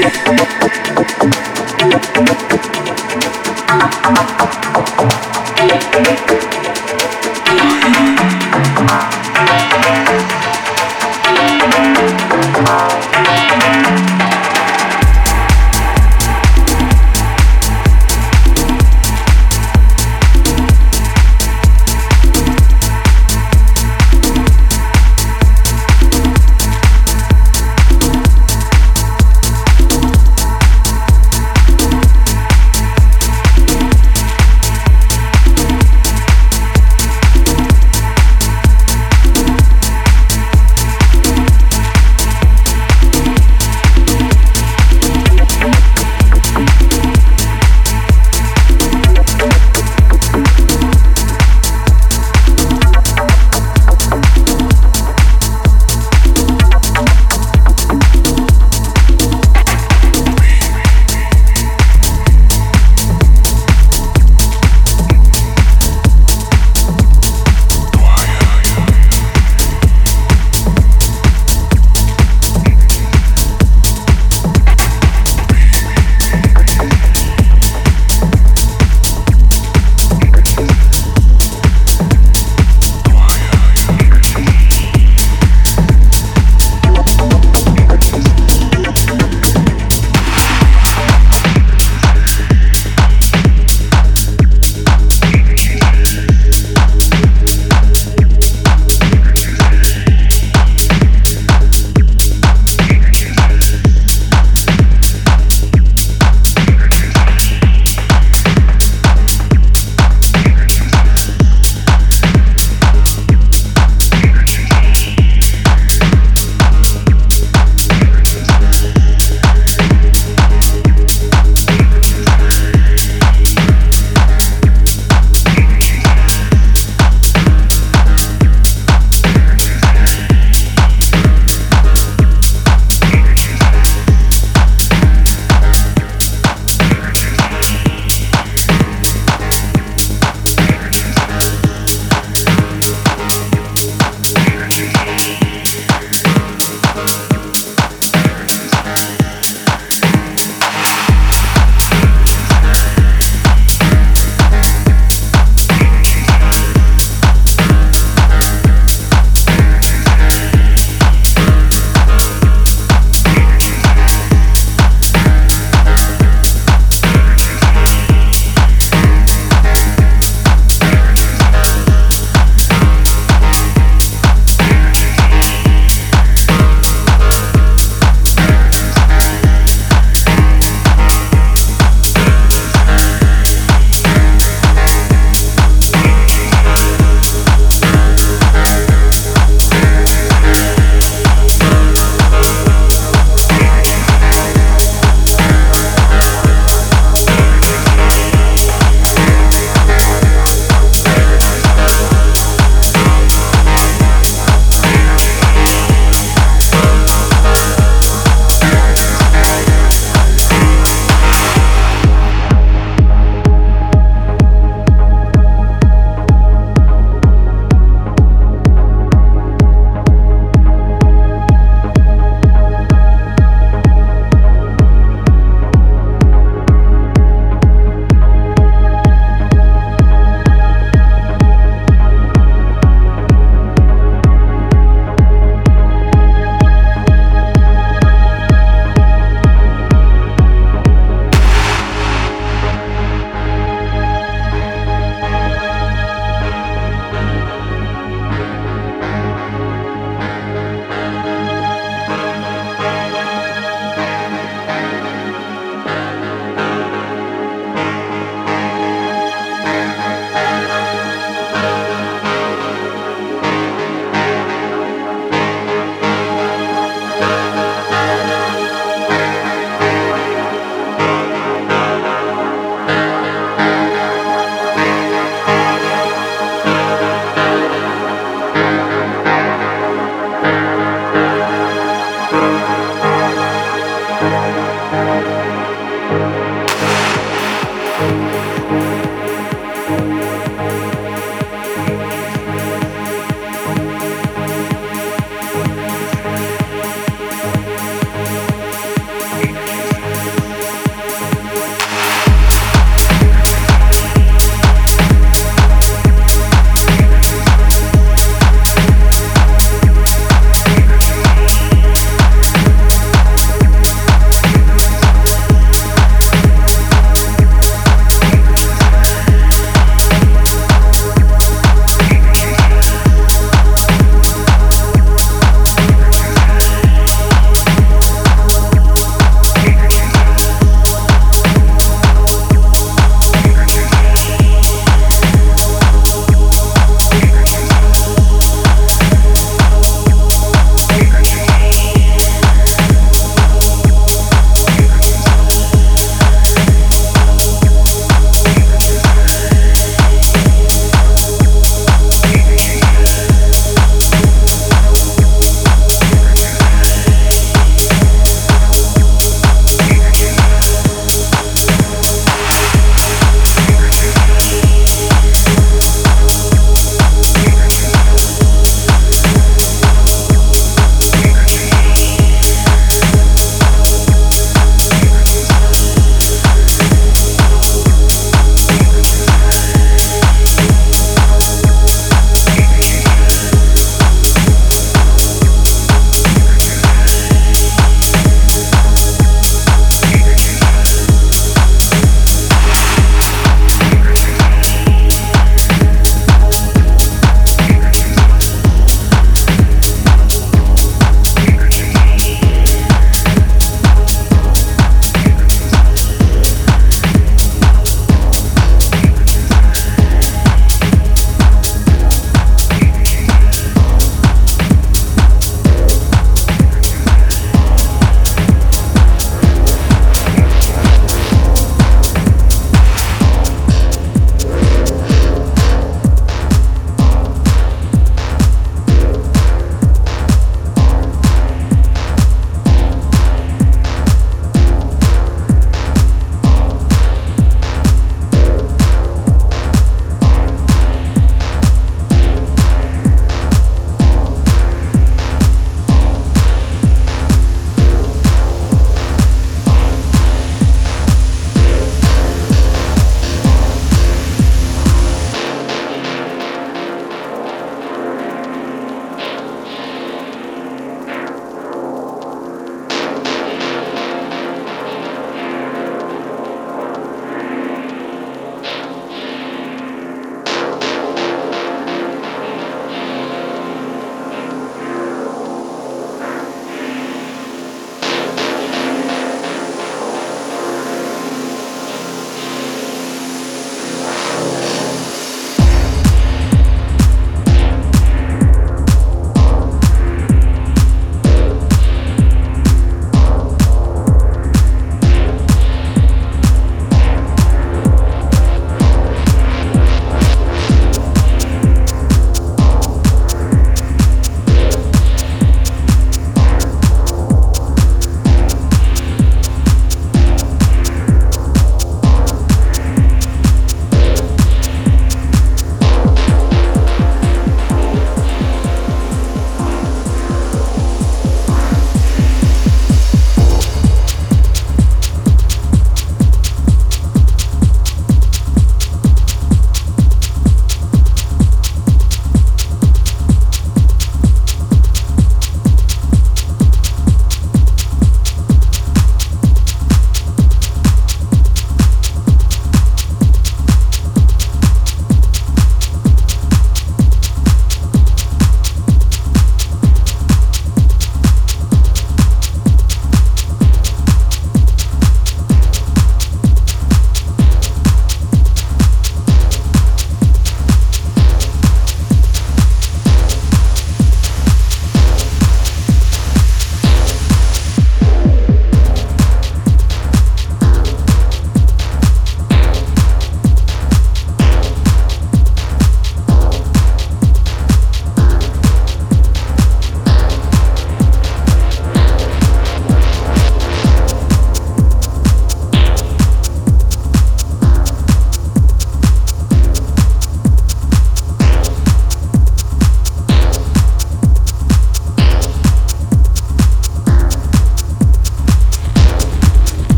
yeah.